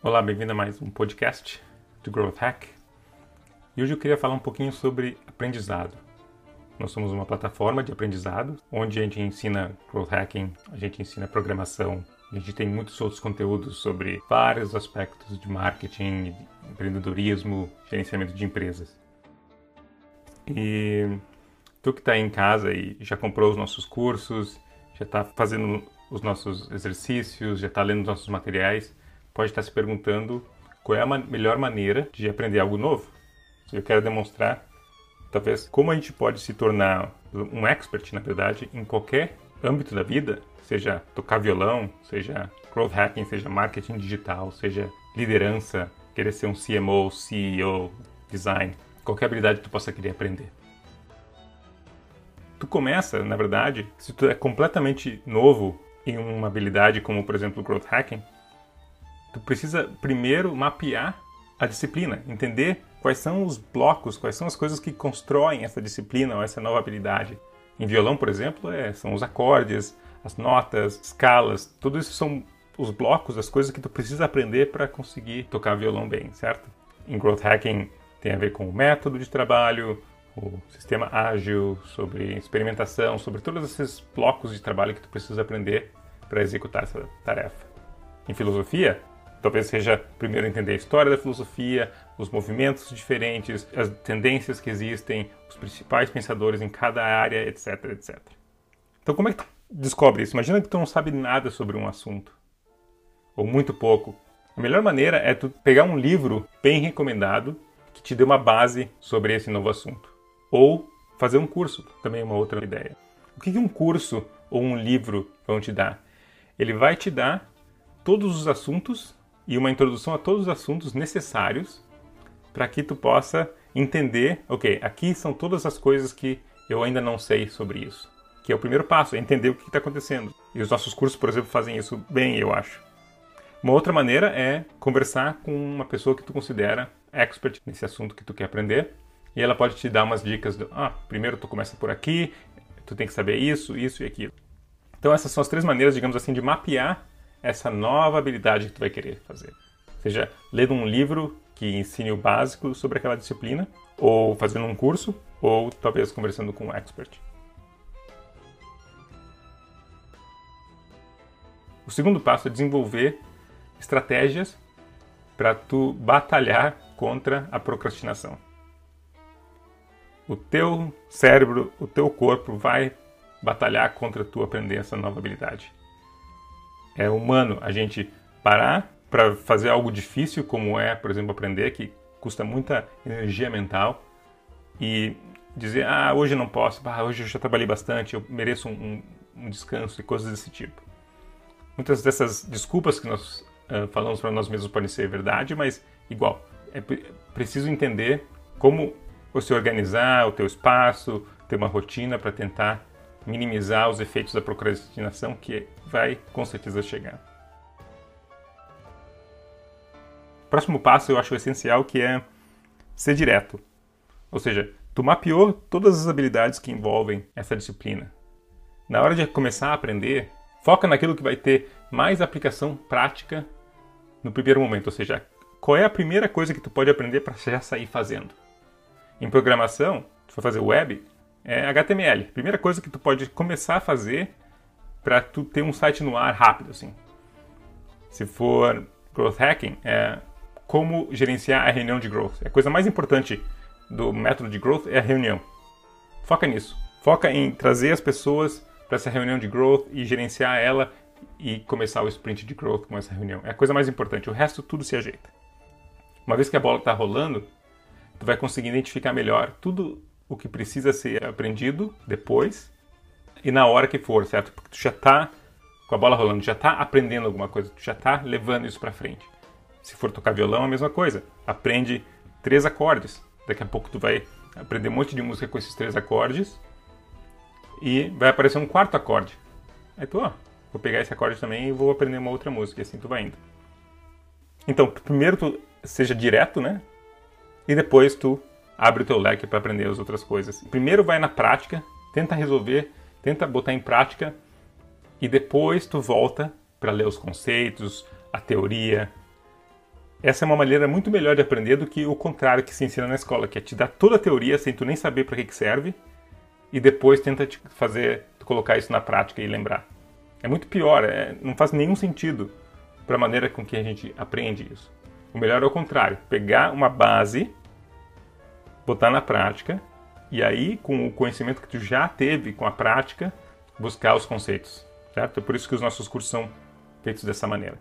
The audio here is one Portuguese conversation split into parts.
Olá, bem-vindo a mais um podcast do Growth Hack. E hoje eu queria falar um pouquinho sobre aprendizado. Nós somos uma plataforma de aprendizado onde a gente ensina growth hacking, a gente ensina programação, a gente tem muitos outros conteúdos sobre vários aspectos de marketing, empreendedorismo, gerenciamento de empresas. E tu que está em casa e já comprou os nossos cursos, já está fazendo os nossos exercícios, já está lendo os nossos materiais, pode estar se perguntando qual é a melhor maneira de aprender algo novo. Eu quero demonstrar, talvez, como a gente pode se tornar um expert, na verdade, em qualquer âmbito da vida, seja tocar violão, seja growth hacking, seja marketing digital, seja liderança, querer ser um CMO, CEO, design, qualquer habilidade que tu possa querer aprender. Tu começa, na verdade, se tu é completamente novo em uma habilidade como, por exemplo, growth hacking, tu precisa primeiro mapear a disciplina, entender quais são os blocos, quais são as coisas que constroem essa disciplina ou essa nova habilidade. Em violão, por exemplo, é, são os acordes, as notas, escalas, tudo isso são os blocos, as coisas que tu precisa aprender para conseguir tocar violão bem, certo? Em growth hacking tem a ver com o método de trabalho, o sistema ágil, sobre experimentação, sobre todos esses blocos de trabalho que tu precisa aprender para executar essa tarefa. Em filosofia, talvez seja primeiro entender a história da filosofia, os movimentos diferentes, as tendências que existem, os principais pensadores em cada área, etc, etc. Então, como é que tu descobre isso? Imagina que tu não sabe nada sobre um assunto, ou muito pouco. A melhor maneira é tu pegar um livro bem recomendado que te dê uma base sobre esse novo assunto. Ou fazer um curso, também é uma outra ideia. O que um curso ou um livro vão te dar? Ele vai te dar todos os assuntos e uma introdução a todos os assuntos necessários para que tu possa entender, ok, aqui são todas as coisas que eu ainda não sei sobre isso. Que é o primeiro passo, é entender o que está acontecendo. E os nossos cursos, por exemplo, fazem isso bem, eu acho. Uma outra maneira é conversar com uma pessoa que tu considera expert nesse assunto que tu quer aprender e ela pode te dar umas dicas do, ah, primeiro tu começa por aqui, tu tem que saber isso, isso e aquilo. Então essas são as três maneiras, digamos assim, de mapear essa nova habilidade que tu vai querer fazer. Seja lendo um livro que ensine o básico sobre aquela disciplina, ou fazendo um curso, ou talvez conversando com um expert. O segundo passo é desenvolver estratégias para tu batalhar contra a procrastinação. O teu cérebro, o teu corpo vai batalhar contra tu aprender essa nova habilidade. É humano a gente parar para fazer algo difícil, como é, por exemplo, aprender, que custa muita energia mental, e dizer, ah, hoje não posso, ah, hoje eu já trabalhei bastante, eu mereço um, um, um descanso e coisas desse tipo. Muitas dessas desculpas que nós uh, falamos para nós mesmos podem ser verdade, mas igual, é preciso entender como você organizar o teu espaço, ter uma rotina para tentar minimizar os efeitos da procrastinação que vai com certeza chegar. O próximo passo eu acho essencial que é ser direto. Ou seja, tu mapeou todas as habilidades que envolvem essa disciplina. Na hora de começar a aprender, foca naquilo que vai ter mais aplicação prática no primeiro momento, ou seja, qual é a primeira coisa que tu pode aprender para já sair fazendo. Em programação, tu for fazer web, é HTML. Primeira coisa que tu pode começar a fazer para tu ter um site no ar rápido, assim. Se for growth hacking, é como gerenciar a reunião de growth. A coisa mais importante do método de growth é a reunião. Foca nisso. Foca em trazer as pessoas para essa reunião de growth e gerenciar ela e começar o sprint de growth com essa reunião. É a coisa mais importante. O resto tudo se ajeita. Uma vez que a bola está rolando, tu vai conseguir identificar melhor tudo o que precisa ser aprendido depois e na hora que for, certo? Porque tu já está com a bola rolando, já está aprendendo alguma coisa, tu já está levando isso para frente. Se for tocar violão, a mesma coisa. Aprende três acordes. Daqui a pouco tu vai aprender um monte de música com esses três acordes e vai aparecer um quarto acorde. Aí tu, ó, vou pegar esse acorde também e vou aprender uma outra música, e assim tu vai indo. Então, primeiro tu seja direto, né? E depois tu abre o teu leque para aprender as outras coisas. Primeiro vai na prática, tenta resolver, tenta botar em prática e depois tu volta para ler os conceitos, a teoria essa é uma maneira muito melhor de aprender do que o contrário que se ensina na escola, que é te dar toda a teoria sem tu nem saber para que, que serve e depois tenta te fazer colocar isso na prática e lembrar. É muito pior, é, não faz nenhum sentido para a maneira com que a gente aprende isso. O melhor é o contrário, pegar uma base, botar na prática e aí com o conhecimento que tu já teve com a prática, buscar os conceitos, certo? É por isso que os nossos cursos são feitos dessa maneira.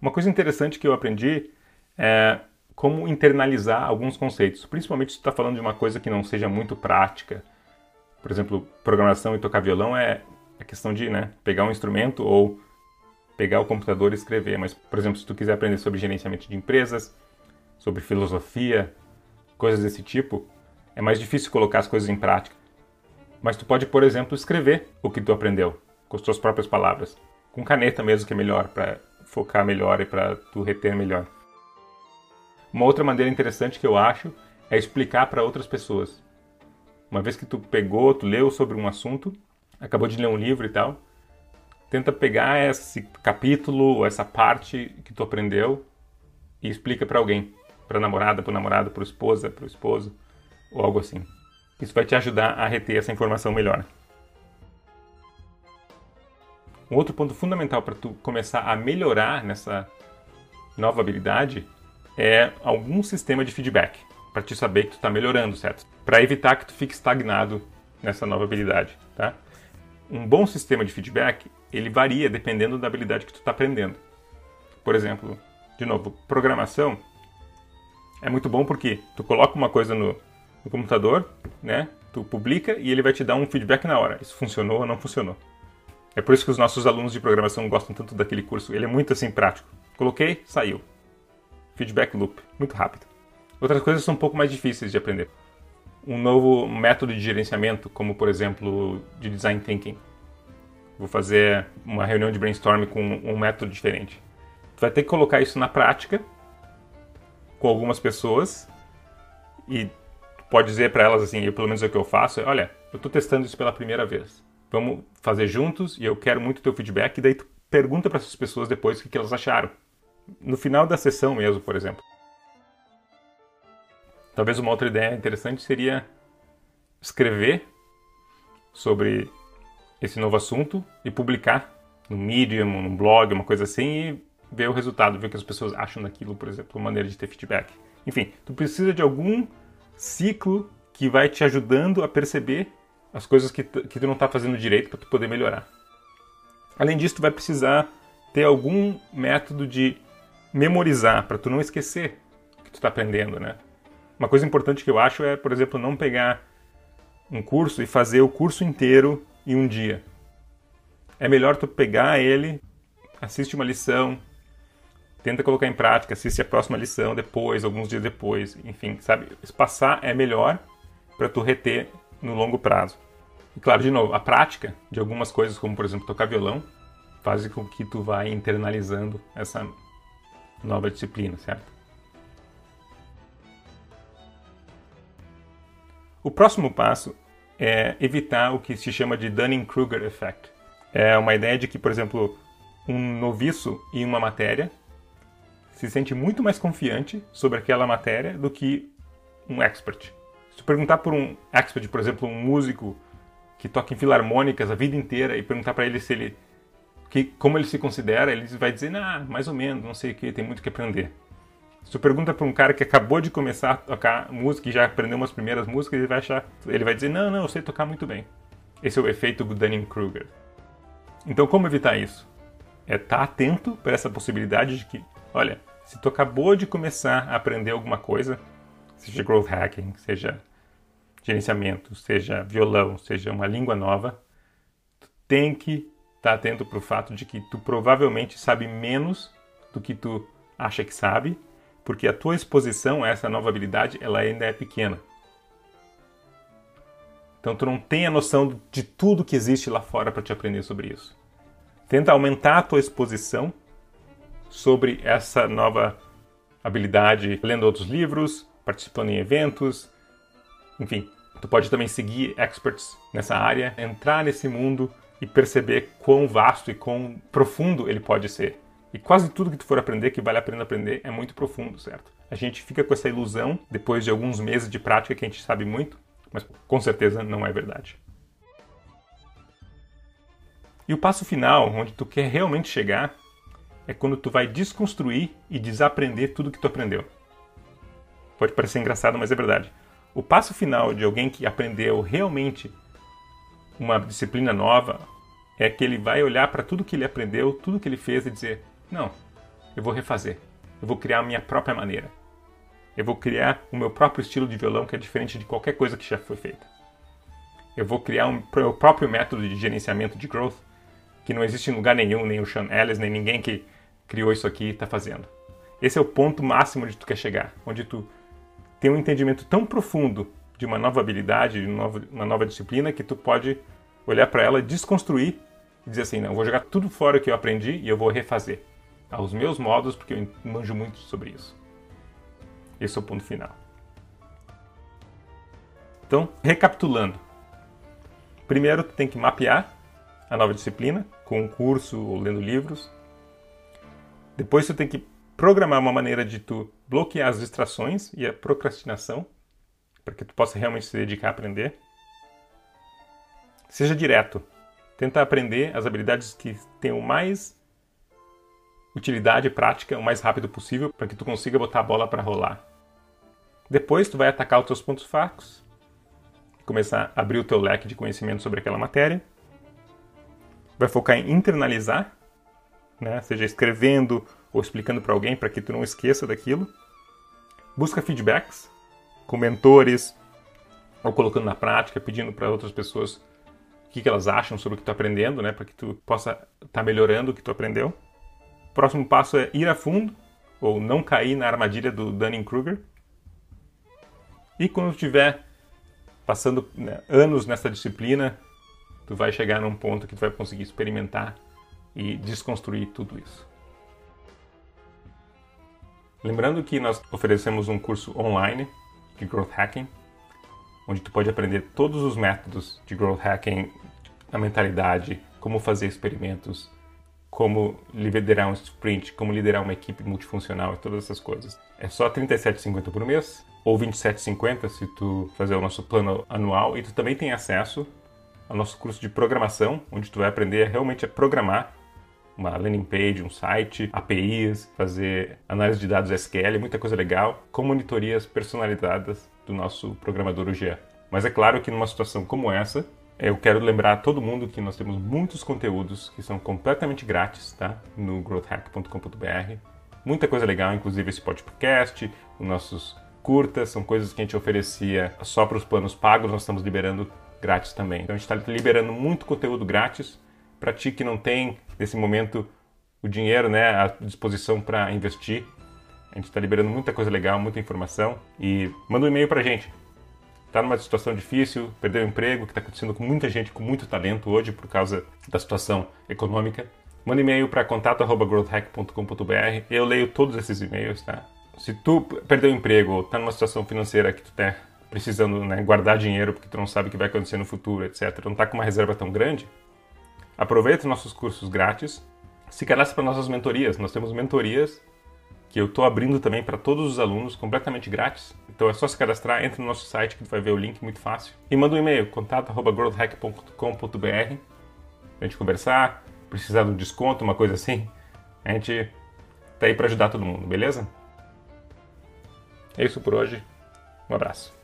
Uma coisa interessante que eu aprendi é como internalizar alguns conceitos, principalmente se está falando de uma coisa que não seja muito prática. Por exemplo, programação e tocar violão é a questão de né, pegar um instrumento ou pegar o computador e escrever. Mas, por exemplo, se tu quiser aprender sobre gerenciamento de empresas, sobre filosofia, coisas desse tipo, é mais difícil colocar as coisas em prática. Mas tu pode, por exemplo, escrever o que tu aprendeu com as tuas próprias palavras, com caneta mesmo que é melhor para focar melhor e para tu reter melhor. Uma outra maneira interessante que eu acho é explicar para outras pessoas. Uma vez que tu pegou, tu leu sobre um assunto, acabou de ler um livro e tal, tenta pegar esse capítulo ou essa parte que tu aprendeu e explica para alguém, para namorada, para namorado, para esposa, para o esposo ou algo assim. Isso vai te ajudar a reter essa informação melhor. Um outro ponto fundamental para tu começar a melhorar nessa nova habilidade é algum sistema de feedback para te saber que tu está melhorando, certo? Para evitar que tu fique estagnado nessa nova habilidade, tá? Um bom sistema de feedback ele varia dependendo da habilidade que tu está aprendendo. Por exemplo, de novo, programação é muito bom porque tu coloca uma coisa no, no computador, né? Tu publica e ele vai te dar um feedback na hora. Isso funcionou ou não funcionou. É por isso que os nossos alunos de programação gostam tanto daquele curso. Ele é muito assim prático. Coloquei, saiu. Feedback loop, muito rápido. Outras coisas são um pouco mais difíceis de aprender. Um novo método de gerenciamento, como por exemplo de design thinking. Vou fazer uma reunião de brainstorming com um método diferente. Tu vai ter que colocar isso na prática com algumas pessoas e pode dizer para elas assim, eu, pelo menos é o que eu faço, é, olha, eu estou testando isso pela primeira vez vamos fazer juntos e eu quero muito teu feedback. E daí tu pergunta para essas pessoas depois o que, elas acharam. No final da sessão mesmo, por exemplo. Talvez uma outra ideia interessante seria escrever sobre esse novo assunto e publicar no Medium, no blog, uma coisa assim, e ver o resultado, ver o que as pessoas acham daquilo, por exemplo, uma maneira de ter feedback. Enfim, tu precisa de algum ciclo que vai te ajudando a perceber as coisas que, que tu não está fazendo direito para tu poder melhorar. Além disso, tu vai precisar ter algum método de memorizar para tu não esquecer o que tu está aprendendo, né? Uma coisa importante que eu acho é, por exemplo, não pegar um curso e fazer o curso inteiro em um dia. É melhor tu pegar ele, assiste uma lição, tenta colocar em prática, assiste a próxima lição depois, alguns dias depois, enfim, sabe? Espaçar é melhor para tu reter no longo prazo. E claro, de novo, a prática de algumas coisas, como por exemplo tocar violão, faz com que tu vá internalizando essa nova disciplina, certo? O próximo passo é evitar o que se chama de Dunning-Kruger effect. É uma ideia de que, por exemplo, um noviço em uma matéria se sente muito mais confiante sobre aquela matéria do que um expert. Se perguntar por um expert, por exemplo, um músico que toca em filarmônicas a vida inteira e perguntar para ele se ele que, como ele se considera, ele vai dizer, ah, mais ou menos, não sei o que, tem muito que aprender. Se tu pergunta para um cara que acabou de começar a tocar música e já aprendeu umas primeiras músicas, ele vai achar, ele vai dizer, não, não, eu sei tocar muito bem. Esse é o efeito do Dunning-Kruger. Então, como evitar isso? É estar tá atento para essa possibilidade de que, olha, se tu acabou de começar a aprender alguma coisa, seja growth hacking, seja gerenciamento, seja violão, seja uma língua nova, tu tem que estar tá atento para o fato de que tu provavelmente sabe menos do que tu acha que sabe, porque a tua exposição a essa nova habilidade ela ainda é pequena. Então tu não tem a noção de tudo que existe lá fora para te aprender sobre isso. Tenta aumentar a tua exposição sobre essa nova habilidade lendo outros livros, participando em eventos, enfim, tu pode também seguir experts nessa área, entrar nesse mundo e perceber quão vasto e quão profundo ele pode ser. E quase tudo que tu for aprender, que vale a pena aprender, é muito profundo, certo? A gente fica com essa ilusão, depois de alguns meses de prática, que a gente sabe muito, mas com certeza não é verdade. E o passo final, onde tu quer realmente chegar, é quando tu vai desconstruir e desaprender tudo que tu aprendeu. Pode parecer engraçado, mas é verdade. O passo final de alguém que aprendeu realmente uma disciplina nova é que ele vai olhar para tudo que ele aprendeu, tudo que ele fez e dizer: não, eu vou refazer. Eu vou criar a minha própria maneira. Eu vou criar o meu próprio estilo de violão que é diferente de qualquer coisa que já foi feita. Eu vou criar um meu próprio método de gerenciamento de growth que não existe em lugar nenhum, nem o Sean Ellis, nem ninguém que criou isso aqui está fazendo. Esse é o ponto máximo onde tu quer chegar, onde tu tem um entendimento tão profundo de uma nova habilidade, de uma nova disciplina, que tu pode olhar para ela, desconstruir e dizer assim, não, eu vou jogar tudo fora que eu aprendi e eu vou refazer aos meus modos, porque eu manjo muito sobre isso. Esse é o ponto final. Então, recapitulando. Primeiro, tu tem que mapear a nova disciplina com um curso ou lendo livros. Depois, tu tem que programar uma maneira de tu bloquear as distrações e a procrastinação, para que tu possa realmente se dedicar a aprender. Seja direto. Tenta aprender as habilidades que tenham mais utilidade prática o mais rápido possível para que tu consiga botar a bola para rolar. Depois tu vai atacar os teus pontos fracos, começar a abrir o teu leque de conhecimento sobre aquela matéria. Vai focar em internalizar, né? seja escrevendo ou explicando para alguém para que tu não esqueça daquilo. Busca feedbacks com mentores ou colocando na prática, pedindo para outras pessoas o que, que elas acham sobre o que tu tá aprendendo, né? para que tu possa estar tá melhorando o que tu aprendeu. Próximo passo é ir a fundo, ou não cair na armadilha do Dunning-Kruger. E quando estiver passando né, anos nessa disciplina, tu vai chegar num ponto que tu vai conseguir experimentar e desconstruir tudo isso. Lembrando que nós oferecemos um curso online de Growth Hacking, onde tu pode aprender todos os métodos de Growth Hacking, a mentalidade, como fazer experimentos, como liderar um sprint, como liderar uma equipe multifuncional e todas essas coisas. É só R$ 37,50 por mês ou R$ 27,50 se tu fazer o nosso plano anual e tu também tem acesso ao nosso curso de programação, onde tu vai aprender realmente a programar uma landing page, um site, APIs, fazer análise de dados SQL, muita coisa legal, com monitorias personalizadas do nosso programador UGA. Mas é claro que numa situação como essa, eu quero lembrar a todo mundo que nós temos muitos conteúdos que são completamente grátis, tá? No growthhack.com.br. Muita coisa legal, inclusive esse podcast, os nossos curtas, são coisas que a gente oferecia só para os planos pagos, nós estamos liberando grátis também. Então a gente está liberando muito conteúdo grátis para ti que não tem nesse momento o dinheiro, né, à disposição para investir. A gente está liberando muita coisa legal, muita informação e manda um e-mail para a gente está numa situação difícil, perdeu o emprego, que está acontecendo com muita gente com muito talento hoje por causa da situação econômica, manda e-mail para contato@growthhack.com.br. Eu leio todos esses e-mails, tá? Se tu perdeu o emprego ou está numa situação financeira que tu está precisando né, guardar dinheiro porque tu não sabe o que vai acontecer no futuro, etc., não está com uma reserva tão grande, aproveita os nossos cursos grátis, se cadastre para nossas mentorias. Nós temos mentorias que eu estou abrindo também para todos os alunos, completamente grátis. Então é só se cadastrar, entra no nosso site que tu vai ver o link muito fácil. E manda um e-mail, contato.growthhack.com.br a gente conversar, precisar de um desconto, uma coisa assim. A gente tá aí para ajudar todo mundo, beleza? É isso por hoje. Um abraço.